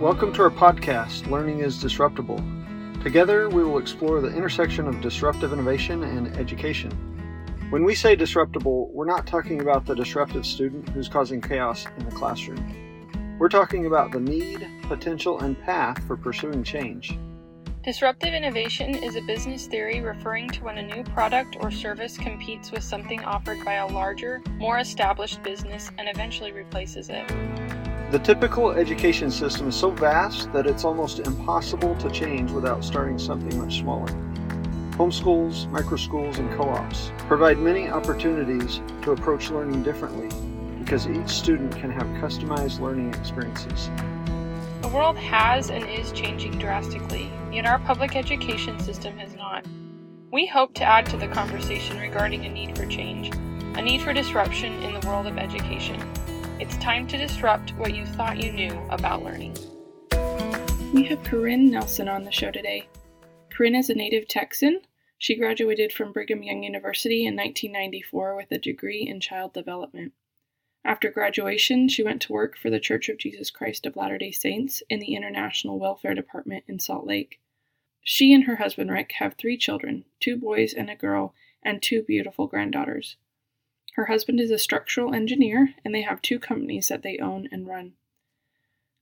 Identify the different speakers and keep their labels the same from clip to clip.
Speaker 1: Welcome to our podcast, Learning is Disruptible. Together, we will explore the intersection of disruptive innovation and education. When we say disruptible, we're not talking about the disruptive student who's causing chaos in the classroom. We're talking about the need, potential, and path for pursuing change.
Speaker 2: Disruptive innovation is a business theory referring to when a new product or service competes with something offered by a larger, more established business and eventually replaces it.
Speaker 1: The typical education system is so vast that it's almost impossible to change without starting something much smaller. Homeschools, microschools, and co ops provide many opportunities to approach learning differently because each student can have customized learning experiences.
Speaker 2: The world has and is changing drastically, yet our public education system has not. We hope to add to the conversation regarding a need for change, a need for disruption in the world of education. It's time to disrupt what you thought you knew about learning. We have Corinne Nelson on the show today. Corinne is a native Texan. She graduated from Brigham Young University in 1994 with a degree in child development. After graduation, she went to work for the Church of Jesus Christ of Latter day Saints in the International Welfare Department in Salt Lake. She and her husband Rick have three children two boys and a girl, and two beautiful granddaughters. Her husband is a structural engineer, and they have two companies that they own and run.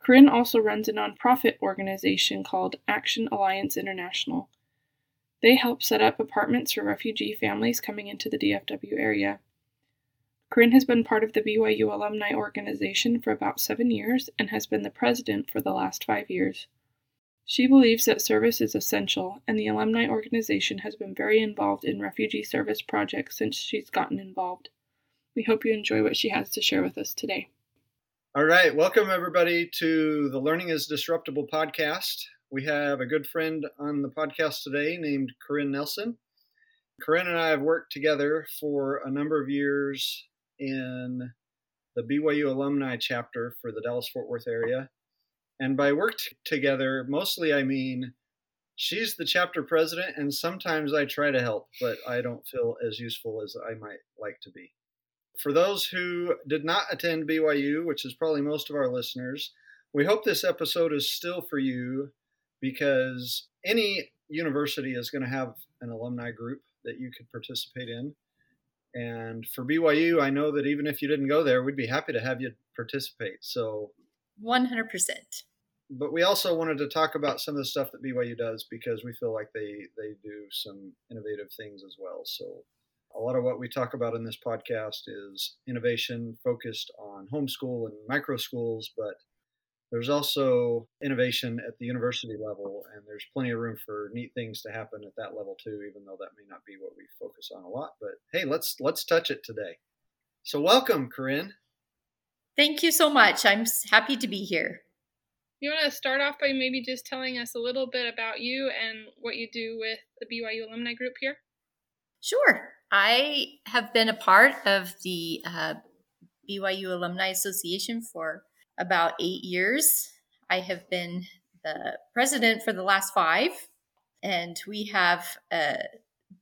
Speaker 2: Corinne also runs a nonprofit organization called Action Alliance International. They help set up apartments for refugee families coming into the DFW area. Corinne has been part of the BYU alumni organization for about seven years and has been the president for the last five years. She believes that service is essential, and the alumni organization has been very involved in refugee service projects since she's gotten involved. We hope you enjoy what she has to share with us today.
Speaker 1: All right. Welcome, everybody, to the Learning is Disruptible podcast. We have a good friend on the podcast today named Corinne Nelson. Corinne and I have worked together for a number of years in the BYU alumni chapter for the Dallas Fort Worth area. And by worked together, mostly I mean she's the chapter president, and sometimes I try to help, but I don't feel as useful as I might like to be. For those who did not attend BYU, which is probably most of our listeners, we hope this episode is still for you because any university is going to have an alumni group that you could participate in. And for BYU, I know that even if you didn't go there, we'd be happy to have you participate. So
Speaker 3: 100%.
Speaker 1: But we also wanted to talk about some of the stuff that BYU does because we feel like they they do some innovative things as well. So a lot of what we talk about in this podcast is innovation focused on homeschool and micro schools, but there's also innovation at the university level, and there's plenty of room for neat things to happen at that level too, even though that may not be what we focus on a lot. But hey, let's let's touch it today. So welcome, Corinne.
Speaker 3: Thank you so much. I'm happy to be here.
Speaker 2: You want to start off by maybe just telling us a little bit about you and what you do with the BYU alumni group here?
Speaker 3: Sure. I have been a part of the uh, BYU Alumni Association for about eight years. I have been the president for the last five, and we have a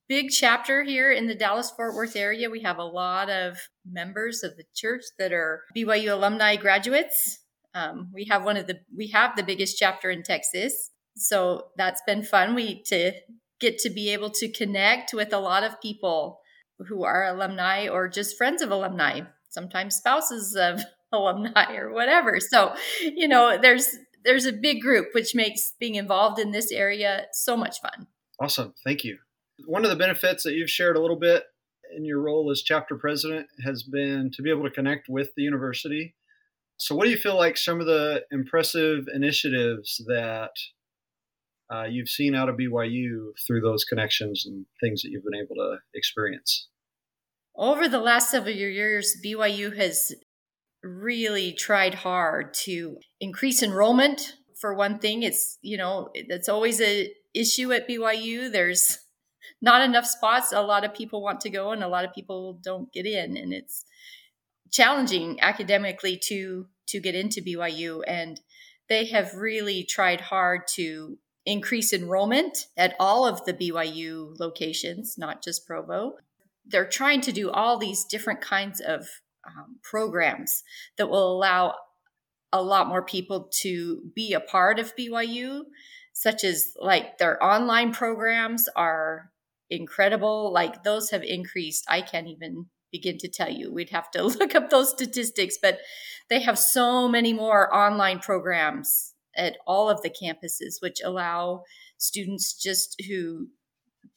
Speaker 3: big chapter here in the Dallas Fort Worth area. We have a lot of members of the church that are BYU alumni graduates. Um, we have one of the we have the biggest chapter in Texas, so that's been fun. We to get to be able to connect with a lot of people who are alumni or just friends of alumni, sometimes spouses of alumni or whatever. So, you know, there's there's a big group which makes being involved in this area so much fun.
Speaker 1: Awesome. Thank you. One of the benefits that you've shared a little bit in your role as chapter president has been to be able to connect with the university. So, what do you feel like some of the impressive initiatives that uh, you've seen out of BYU through those connections and things that you've been able to experience?
Speaker 3: Over the last several years, BYU has really tried hard to increase enrollment. For one thing, it's, you know, that's always a issue at BYU. There's not enough spots. A lot of people want to go and a lot of people don't get in and it's challenging academically to to get into BYU and they have really tried hard to increase enrollment at all of the BYU locations, not just Provo. They're trying to do all these different kinds of um, programs that will allow a lot more people to be a part of BYU, such as like their online programs are incredible. Like those have increased. I can't even begin to tell you. We'd have to look up those statistics, but they have so many more online programs at all of the campuses, which allow students just who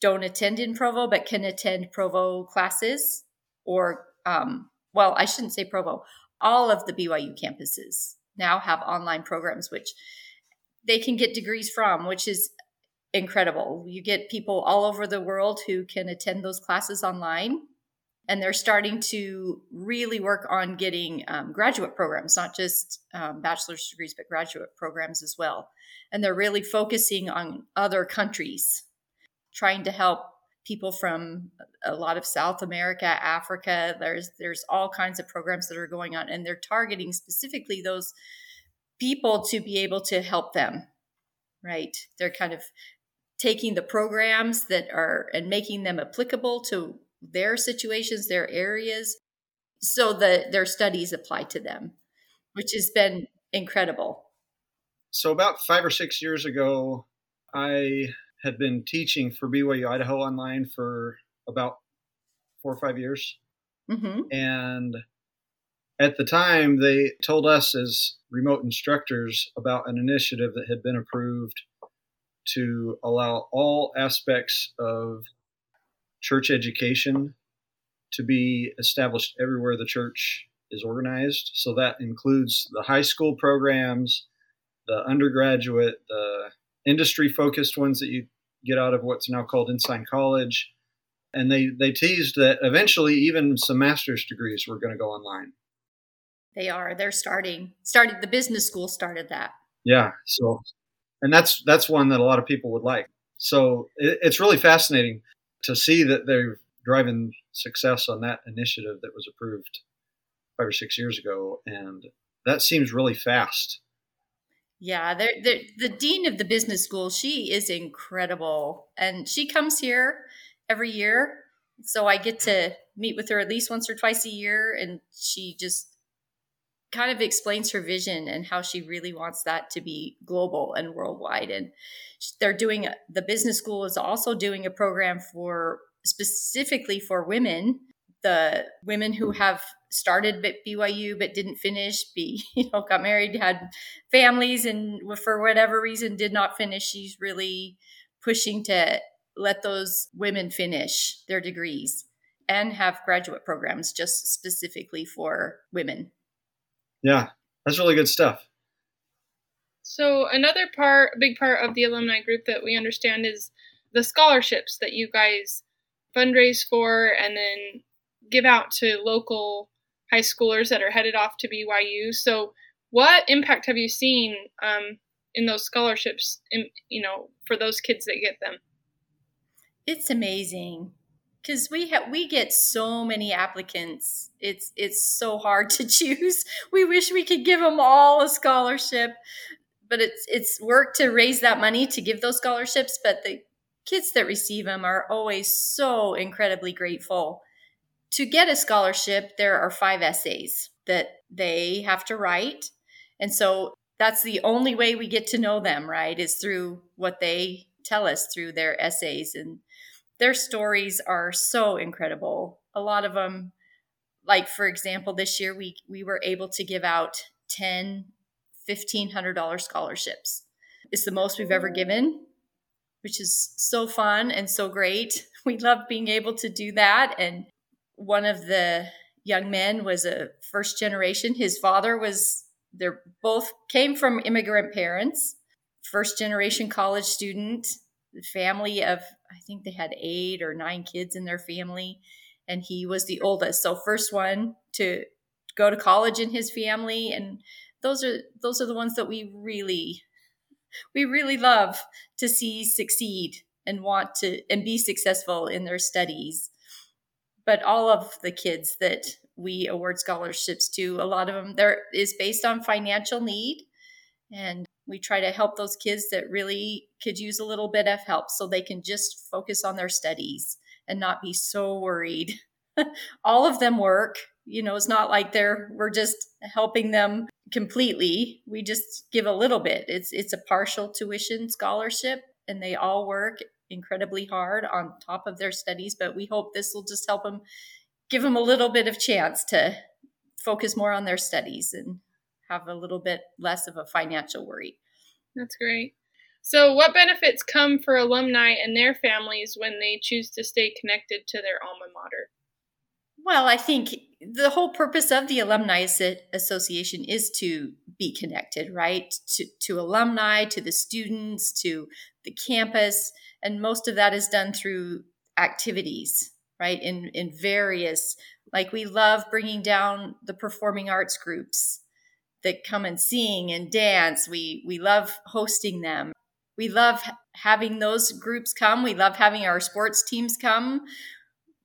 Speaker 3: don't attend in Provo but can attend Provo classes or, um, well, I shouldn't say Provo, all of the BYU campuses now have online programs, which they can get degrees from, which is incredible. You get people all over the world who can attend those classes online. And they're starting to really work on getting um, graduate programs, not just um, bachelor's degrees, but graduate programs as well. And they're really focusing on other countries, trying to help people from a lot of South America, Africa. There's there's all kinds of programs that are going on, and they're targeting specifically those people to be able to help them. Right? They're kind of taking the programs that are and making them applicable to their situations, their areas, so that their studies apply to them, which has been incredible.
Speaker 1: So about five or six years ago, I had been teaching for BYU Idaho online for about four or five years. Mm-hmm. And at the time, they told us as remote instructors about an initiative that had been approved to allow all aspects of church education to be established everywhere the church is organized. So that includes the high school programs, the undergraduate, the industry focused ones that you get out of what's now called Ensign College. And they, they teased that eventually even some master's degrees were going to go online.
Speaker 3: They are. They're starting. Started the business school started that.
Speaker 1: Yeah. So, and that's that's one that a lot of people would like. So it, it's really fascinating to see that they're driving success on that initiative that was approved five or six years ago, and that seems really fast.
Speaker 3: Yeah, they're, they're, the dean of the business school, she is incredible. And she comes here every year. So I get to meet with her at least once or twice a year. And she just kind of explains her vision and how she really wants that to be global and worldwide. And they're doing, the business school is also doing a program for specifically for women the women who have started at BYU but didn't finish, be you know got married, had families, and for whatever reason did not finish. She's really pushing to let those women finish their degrees and have graduate programs just specifically for women.
Speaker 1: Yeah, that's really good stuff.
Speaker 2: So another part, big part of the alumni group that we understand is the scholarships that you guys fundraise for and then give out to local high schoolers that are headed off to BYU. So, what impact have you seen um, in those scholarships? In, you know, for those kids that get them.
Speaker 3: It's amazing because we have we get so many applicants. It's it's so hard to choose. We wish we could give them all a scholarship, but it's it's work to raise that money to give those scholarships. But the kids that receive them are always so incredibly grateful to get a scholarship, there are five essays that they have to write. And so that's the only way we get to know them, right? Is through what they tell us through their essays. And their stories are so incredible. A lot of them, like for example, this year we, we were able to give out 10, $1,500 scholarships. It's the most we've ever given, which is so fun and so great. We love being able to do that. And one of the young men was a first generation. His father was, they're both came from immigrant parents, first generation college student, family of, I think they had eight or nine kids in their family. And he was the oldest. So first one to go to college in his family. And those are, those are the ones that we really, we really love to see succeed and want to, and be successful in their studies but all of the kids that we award scholarships to, a lot of them there is based on financial need. And we try to help those kids that really could use a little bit of help so they can just focus on their studies and not be so worried. all of them work. You know, it's not like they're we're just helping them completely. We just give a little bit. It's it's a partial tuition scholarship and they all work incredibly hard on top of their studies, but we hope this will just help them give them a little bit of chance to focus more on their studies and have a little bit less of a financial worry.
Speaker 2: That's great. So, what benefits come for alumni and their families when they choose to stay connected to their alma mater?
Speaker 3: Well, I think the whole purpose of the Alumni Association is to be connected, right? To, to alumni, to the students, to the campus. And most of that is done through activities, right? In, in various, like we love bringing down the performing arts groups that come and sing and dance. We, we love hosting them. We love having those groups come. We love having our sports teams come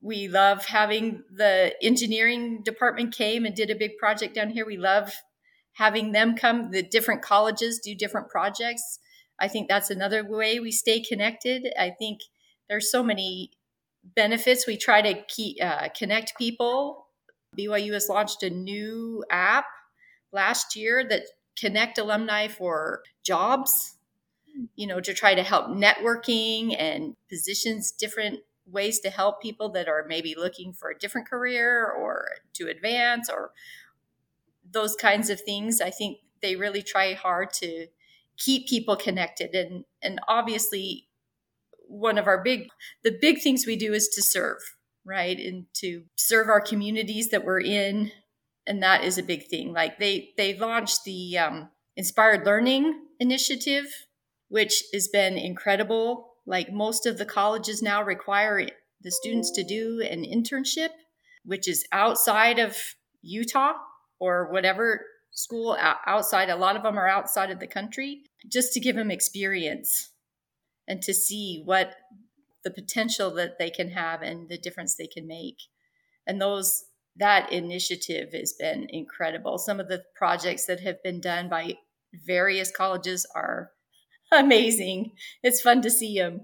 Speaker 3: we love having the engineering department came and did a big project down here. We love having them come. The different colleges do different projects. I think that's another way we stay connected. I think there's so many benefits. We try to keep, uh, connect people. BYU has launched a new app last year that connect alumni for jobs. You know, to try to help networking and positions different ways to help people that are maybe looking for a different career or to advance or those kinds of things. I think they really try hard to keep people connected and and obviously one of our big the big things we do is to serve right and to serve our communities that we're in and that is a big thing like they they launched the um, inspired learning initiative which has been incredible like most of the colleges now require the students to do an internship, which is outside of Utah or whatever school outside. A lot of them are outside of the country just to give them experience and to see what the potential that they can have and the difference they can make. And those that initiative has been incredible. Some of the projects that have been done by various colleges are amazing. It's fun to see them.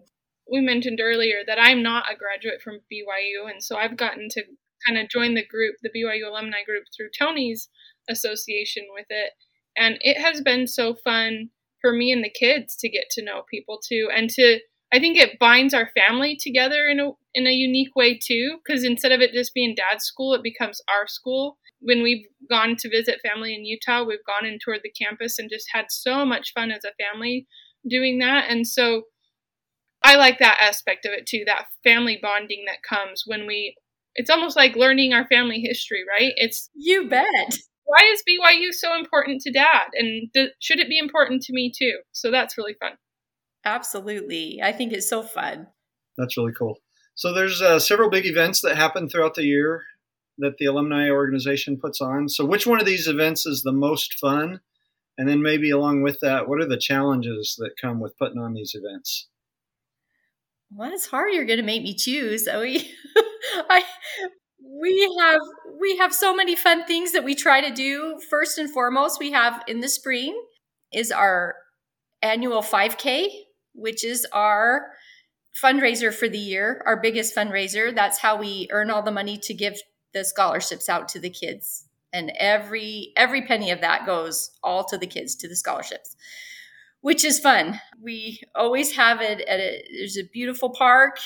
Speaker 2: We mentioned earlier that I'm not a graduate from BYU, and so I've gotten to kind of join the group, the BYU alumni group, through Tony's association with it. And it has been so fun for me and the kids to get to know people too, and to I think it binds our family together in a in a unique way too, because instead of it just being dad's school, it becomes our school. When we've gone to visit family in Utah, we've gone and toured the campus and just had so much fun as a family doing that. And so I like that aspect of it too, that family bonding that comes when we it's almost like learning our family history, right? It's
Speaker 3: You bet.
Speaker 2: Why is BYU so important to dad and th- should it be important to me too? So that's really fun.
Speaker 3: Absolutely. I think it's so fun.
Speaker 1: That's really cool. So there's uh, several big events that happen throughout the year that the alumni organization puts on. So which one of these events is the most fun and then maybe along with that, what are the challenges that come with putting on these events?
Speaker 3: Well, it's hard. You're going to make me choose. We, I, we have we have so many fun things that we try to do. First and foremost, we have in the spring is our annual 5K, which is our fundraiser for the year, our biggest fundraiser. That's how we earn all the money to give the scholarships out to the kids. And every every penny of that goes all to the kids to the scholarships which is fun. We always have it at a there's a beautiful park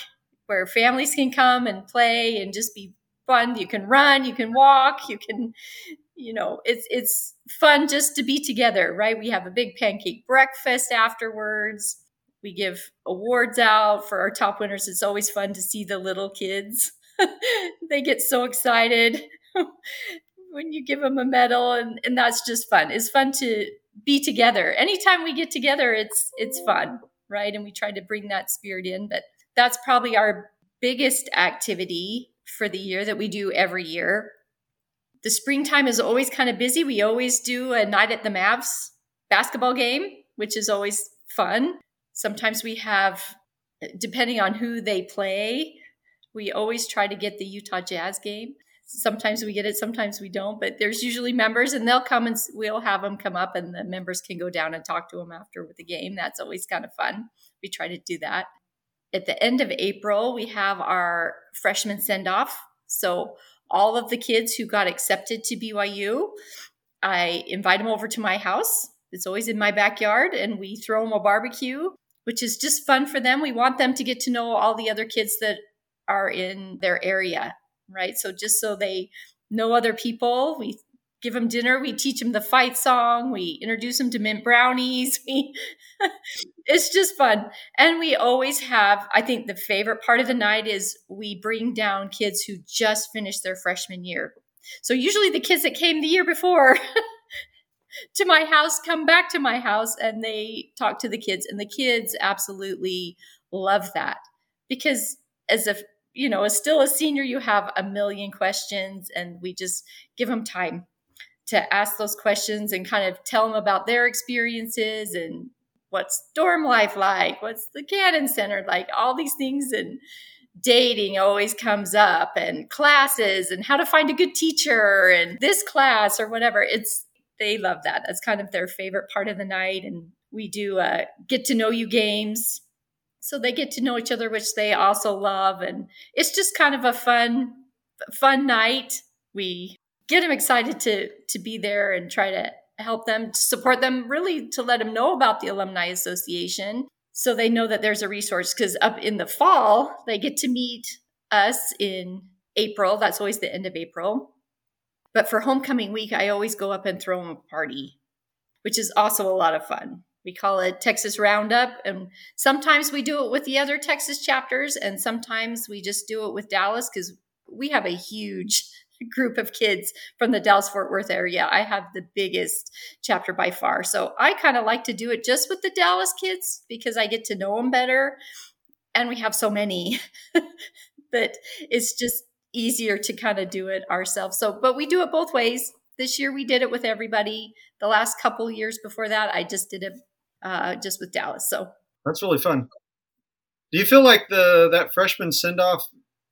Speaker 3: where families can come and play and just be fun. You can run you can walk you can you know it's it's fun just to be together right? We have a big pancake breakfast afterwards we give awards out for our top winners. It's always fun to see the little kids. They get so excited when you give them a medal and, and that's just fun. It's fun to be together. Anytime we get together it's it's fun right? And we try to bring that spirit in but that's probably our biggest activity for the year that we do every year. The springtime is always kind of busy. We always do a night at the mavs basketball game which is always fun sometimes we have depending on who they play we always try to get the utah jazz game. Sometimes we get it sometimes we don't but there's usually members and they'll come and we'll have them come up and the members can go down and talk to them after the game. That's always kind of fun. We try to do that. At the end of april we have our freshman send off. So all of the kids who got accepted to byu I invite them over to my house. It's always in my backyard, and we throw them a barbecue, which is just fun for them. We want them to get to know all the other kids that are in their area, right? So just so they know other people, we give them dinner. We teach them the fight song. We introduce them to mint brownies. We, it's just fun. And we always have, I think the favorite part of the night is we bring down kids who just finished their freshman year. So usually the kids that came the year before to my house come back to my house and they talk to the kids and the kids absolutely love that. Because as a you know as still a senior you have a million questions and we just give them time to ask those questions and kind of tell them about their experiences and what's dorm life like what's the cannon center like all these things and dating always comes up and classes and how to find a good teacher and this class or whatever. It's they love that. That's kind of their favorite part of the night and we do uh, get to know you games. So they get to know each other which they also love and it's just kind of a fun fun night. We get them excited to to be there and try to help them to support them really to let them know about the alumni association so they know that there's a resource because up in the fall they get to meet us in april. That's always the end of april but for homecoming week i always go up and throw them a party which is also a lot of fun we call it texas roundup and sometimes we do it with the other texas chapters and sometimes we just do it with dallas because we have a huge group of kids from the Dallas Fort Worth area. I have the biggest chapter by far. So I kind of like to do it just with the Dallas kids because I get to know them better. And we have so many that it's just easier to kind of do it ourselves. So, but we do it both ways. This year we did it with everybody. The last couple years before that, I just did it uh, just with Dallas. So
Speaker 1: that's really fun. Do you feel like the that freshman send off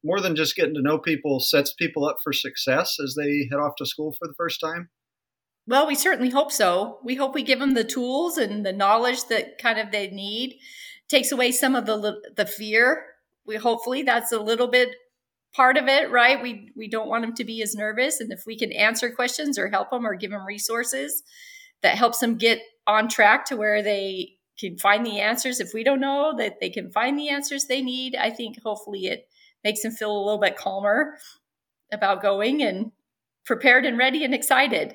Speaker 1: more than just getting to know people sets people up for success as they head off to school for the first time?
Speaker 3: Well, we certainly hope so. We hope we give them the tools and the knowledge that kind of they need. Takes away some of the the fear. We hopefully that's a little bit part of it, right? We we don't want them to be as nervous, and if we can answer questions or help them or give them resources that helps them get on track to where they can find the answers. If we don't know that they can find the answers they need, I think hopefully it makes them feel a little bit calmer about going and prepared and ready and excited.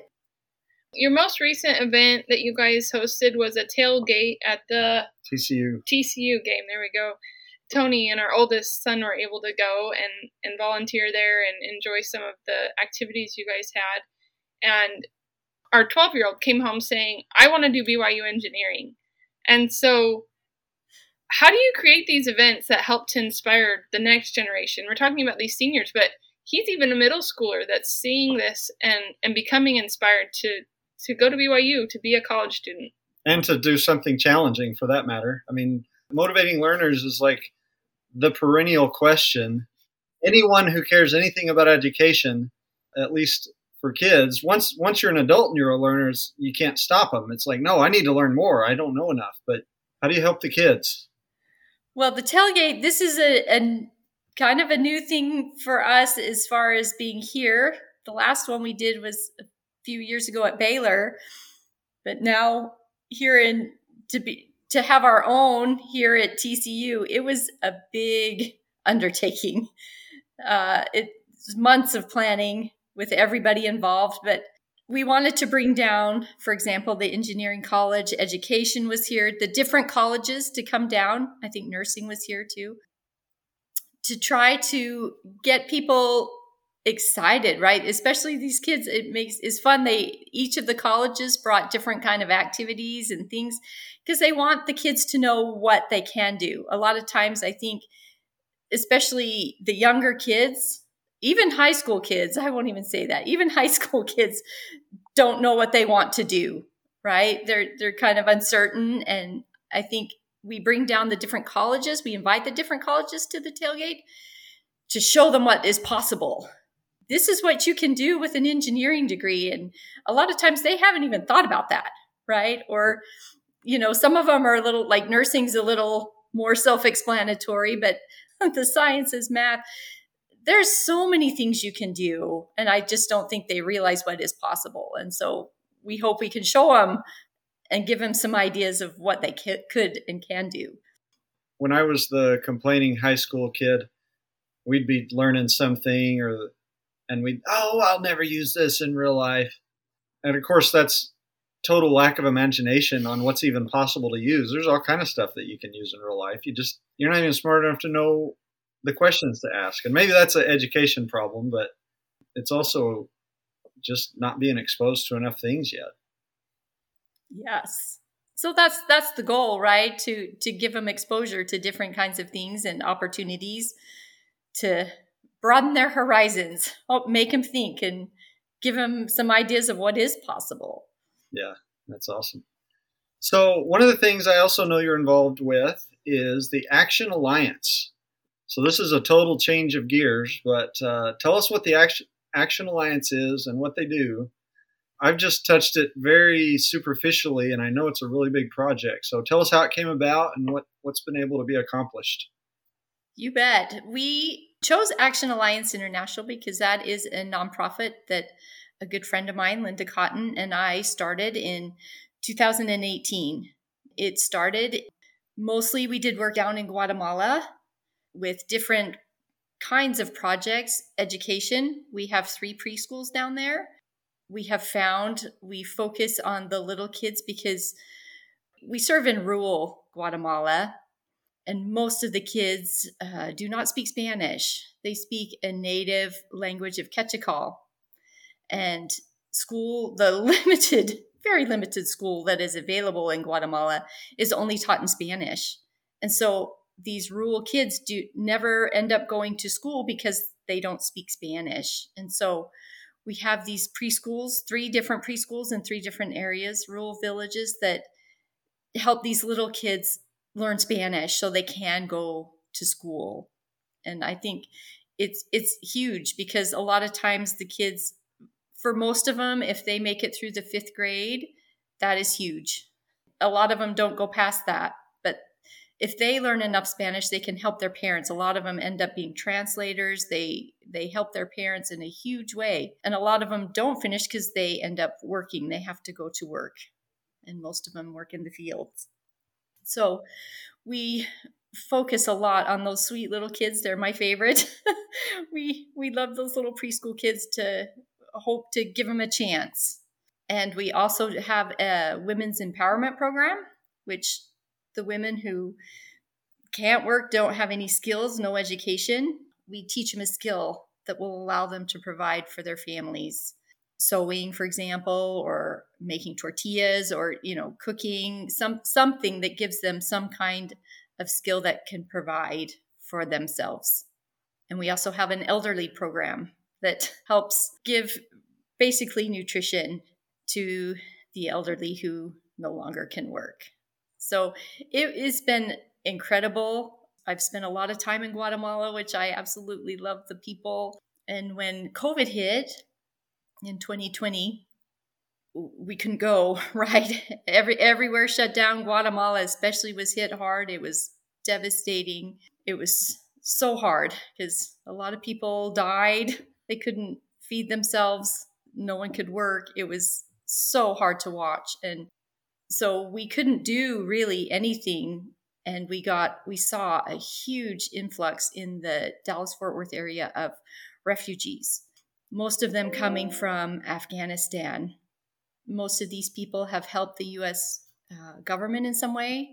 Speaker 2: Your most recent event that you guys hosted was a tailgate at the
Speaker 1: TCU
Speaker 2: TCU game. There we go. Tony and our oldest son were able to go and, and volunteer there and enjoy some of the activities you guys had. And our 12 year old came home saying, I want to do BYU engineering. And so how do you create these events that help to inspire the next generation? We're talking about these seniors, but he's even a middle schooler that's seeing this and and becoming inspired to to go to BYU to be a college student
Speaker 1: and to do something challenging for that matter. I mean, motivating learners is like the perennial question. Anyone who cares anything about education, at least for kids, once once you're an adult and you're a learner, you can't stop them. It's like, no, I need to learn more. I don't know enough. But how do you help the kids?
Speaker 3: Well, the tailgate, this is a, a kind of a new thing for us as far as being here. The last one we did was a few years ago at Baylor, but now here in to be to have our own here at TCU, it was a big undertaking. Uh, it's months of planning with everybody involved, but we wanted to bring down, for example, the engineering college education was here, the different colleges to come down. I think nursing was here too, to try to get people excited right especially these kids it makes is fun they each of the colleges brought different kind of activities and things because they want the kids to know what they can do a lot of times i think especially the younger kids even high school kids, I won't even say that. Even high school kids don't know what they want to do, right? They're they're kind of uncertain and I think we bring down the different colleges, we invite the different colleges to the tailgate to show them what is possible. This is what you can do with an engineering degree and a lot of times they haven't even thought about that, right? Or you know, some of them are a little like nursing's a little more self-explanatory, but the sciences, math, there's so many things you can do and i just don't think they realize what is possible and so we hope we can show them and give them some ideas of what they could and can do.
Speaker 1: When I was the complaining high school kid, we'd be learning something or and we'd oh I'll never use this in real life. And of course that's total lack of imagination on what's even possible to use. There's all kind of stuff that you can use in real life. You just you're not even smart enough to know the questions to ask. And maybe that's an education problem, but it's also just not being exposed to enough things yet.
Speaker 3: Yes. So that's that's the goal, right? To to give them exposure to different kinds of things and opportunities to broaden their horizons, help make them think and give them some ideas of what is possible.
Speaker 1: Yeah, that's awesome. So, one of the things I also know you're involved with is the Action Alliance. So, this is a total change of gears, but uh, tell us what the Action, Action Alliance is and what they do. I've just touched it very superficially, and I know it's a really big project. So, tell us how it came about and what, what's been able to be accomplished.
Speaker 3: You bet. We chose Action Alliance International because that is a nonprofit that a good friend of mine, Linda Cotton, and I started in 2018. It started mostly, we did work down in Guatemala with different kinds of projects, education. We have three preschools down there. We have found we focus on the little kids because we serve in rural Guatemala, and most of the kids uh, do not speak Spanish. They speak a native language of Quechua and school, the limited, very limited school that is available in Guatemala is only taught in Spanish. And so these rural kids do never end up going to school because they don't speak Spanish. And so we have these preschools, three different preschools in three different areas, rural villages that help these little kids learn Spanish so they can go to school. And I think it's it's huge because a lot of times the kids for most of them, if they make it through the fifth grade, that is huge. A lot of them don't go past that. But if they learn enough Spanish, they can help their parents. A lot of them end up being translators. They they help their parents in a huge way. And a lot of them don't finish because they end up working. They have to go to work. And most of them work in the fields. So we focus a lot on those sweet little kids. They're my favorite. we we love those little preschool kids to hope to give them a chance. And we also have a women's empowerment program, which the women who can't work, don't have any skills, no education, we teach them a skill that will allow them to provide for their families. Sewing, for example, or making tortillas or, you know, cooking, some something that gives them some kind of skill that can provide for themselves. And we also have an elderly program that helps give basically nutrition to the elderly who no longer can work. So it has been incredible. I've spent a lot of time in Guatemala, which I absolutely love the people. And when COVID hit in 2020, we couldn't go right. Every everywhere shut down. Guatemala especially was hit hard. It was devastating. It was so hard because a lot of people died they couldn't feed themselves. No one could work. It was so hard to watch. And so we couldn't do really anything. And we got, we saw a huge influx in the Dallas Fort Worth area of refugees, most of them coming from Afghanistan. Most of these people have helped the US uh, government in some way.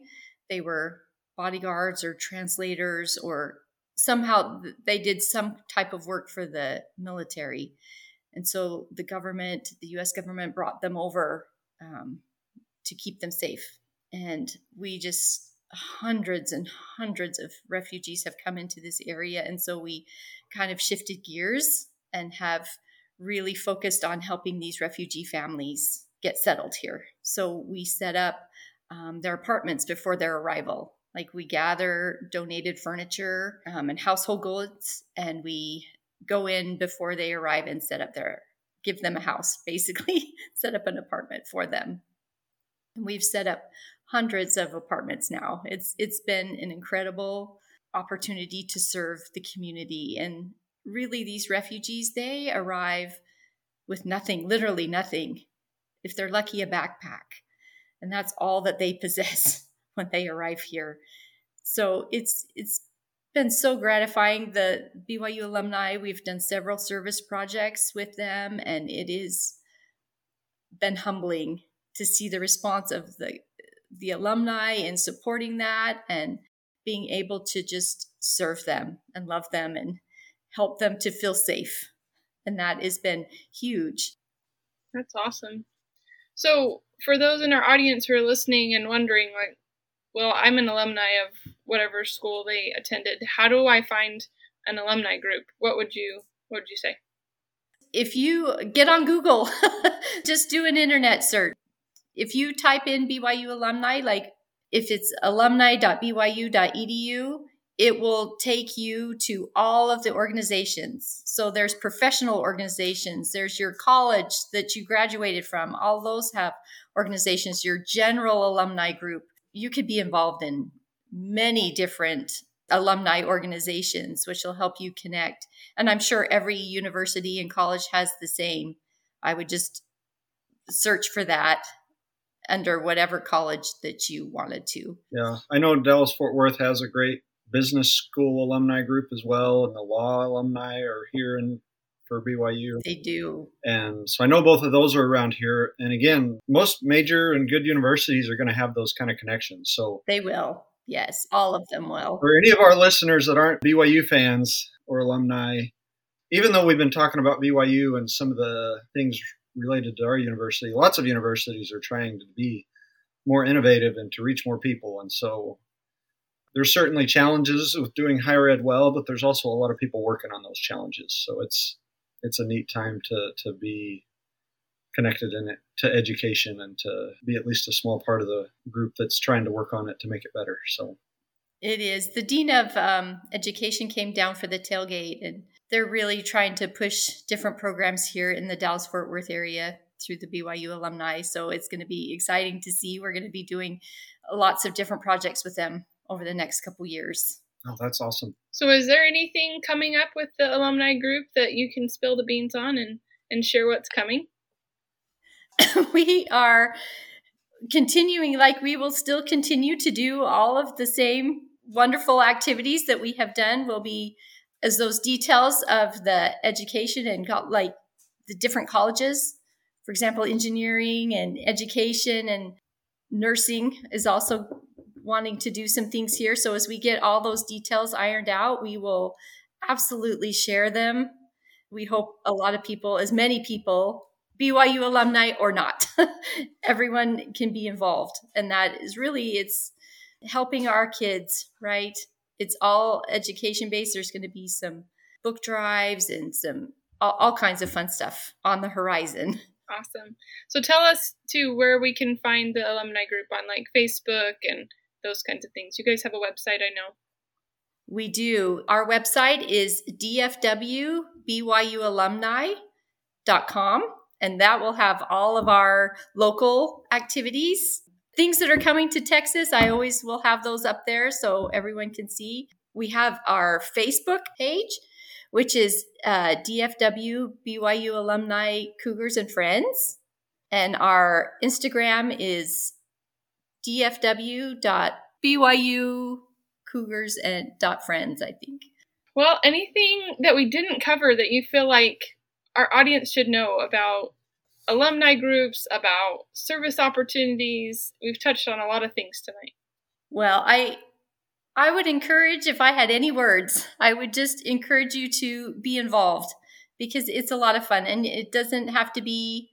Speaker 3: They were bodyguards or translators or somehow they did some type of work for the military. And so the government, the US government, brought them over um, to keep them safe. And we just, hundreds and hundreds of refugees have come into this area. And so we kind of shifted gears and have really focused on helping these refugee families get settled here. So we set up um, their apartments before their arrival like we gather donated furniture um, and household goods, and we go in before they arrive and set up their, give them a house, basically, set up an apartment for them. And we've set up hundreds of apartments now. It's it's been an incredible opportunity to serve the community and really these refugees they arrive with nothing, literally nothing. if they're lucky, a backpack. And that's all that they possess when they arrive here. So it's it's been so gratifying. The BYU alumni, we've done several service projects with them, and it is been humbling to see the response of the the alumni in supporting that and being able to just serve them and love them and help them to feel safe. And that has been huge.
Speaker 2: That's awesome. So, for those in our audience who are listening and wondering, like, well, I'm an alumni of whatever school they attended. How do I find an alumni group? What would you what would you say?
Speaker 3: If you get on Google, just do an internet search. If you type in BYU alumni, like if it's alumni.byu.edu, it will take you to all of the organizations. So there's professional organizations, there's your college that you graduated from, all those have organizations, your general alumni group. You could be involved in many different alumni organizations, which will help you connect. And I'm sure every university and college has the same. I would just search for that under whatever college that you wanted to.
Speaker 1: Yeah, I know Dallas Fort Worth has a great business school alumni group as well, and the law alumni are here in for BYU.
Speaker 3: They do.
Speaker 1: And so I know both of those are around here. And again, most major and good universities are going to have those kind of connections. So
Speaker 3: they will. Yes, all of them will.
Speaker 1: For any of our listeners that aren't BYU fans or alumni, even though we've been talking about BYU and some of the things related to our university, lots of universities are trying to be more innovative and to reach more people. And so there's certainly challenges with doing higher ed well, but there's also a lot of people working on those challenges. So it's it's a neat time to to be connected in it to education and to be at least a small part of the group that's trying to work on it to make it better. So
Speaker 3: it is. The dean of um, education came down for the tailgate, and they're really trying to push different programs here in the Dallas Fort Worth area through the BYU alumni. So it's going to be exciting to see. We're going to be doing lots of different projects with them over the next couple years.
Speaker 1: Oh, that's awesome.
Speaker 2: So, is there anything coming up with the alumni group that you can spill the beans on and, and share what's coming?
Speaker 3: we are continuing, like, we will still continue to do all of the same wonderful activities that we have done. We'll be as those details of the education and like the different colleges, for example, engineering and education and nursing is also wanting to do some things here. So as we get all those details ironed out, we will absolutely share them. We hope a lot of people, as many people, BYU alumni or not, everyone can be involved. And that is really, it's helping our kids, right? It's all education based. There's going to be some book drives and some all, all kinds of fun stuff on the horizon.
Speaker 2: Awesome. So tell us too where we can find the alumni group on like Facebook and those kinds of things. You guys have a website, I know.
Speaker 3: We do. Our website is dfwbyualumni.com, and that will have all of our local activities. Things that are coming to Texas, I always will have those up there so everyone can see. We have our Facebook page, which is uh, DFW BYU Alumni Cougars and Friends. And our Instagram is dfw.byu cougars and dot friends, I think.
Speaker 2: Well, anything that we didn't cover that you feel like our audience should know about alumni groups, about service opportunities? We've touched on a lot of things tonight.
Speaker 3: Well, I I would encourage if I had any words, I would just encourage you to be involved because it's a lot of fun and it doesn't have to be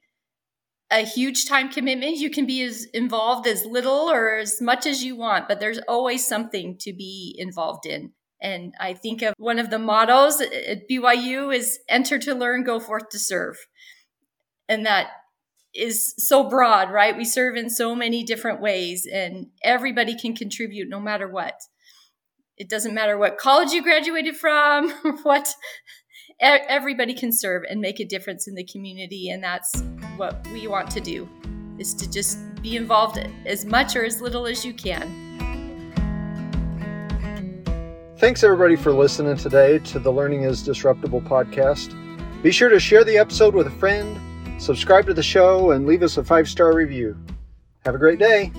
Speaker 3: a huge time commitment. You can be as involved as little or as much as you want, but there's always something to be involved in. And I think of one of the mottos at BYU is enter to learn, go forth to serve. And that is so broad, right? We serve in so many different ways and everybody can contribute no matter what. It doesn't matter what college you graduated from, what everybody can serve and make a difference in the community and that's what we want to do is to just be involved as much or as little as you can
Speaker 1: thanks everybody for listening today to the learning is disruptible podcast be sure to share the episode with a friend Subscribe to the show and leave us a five star review. Have a great day.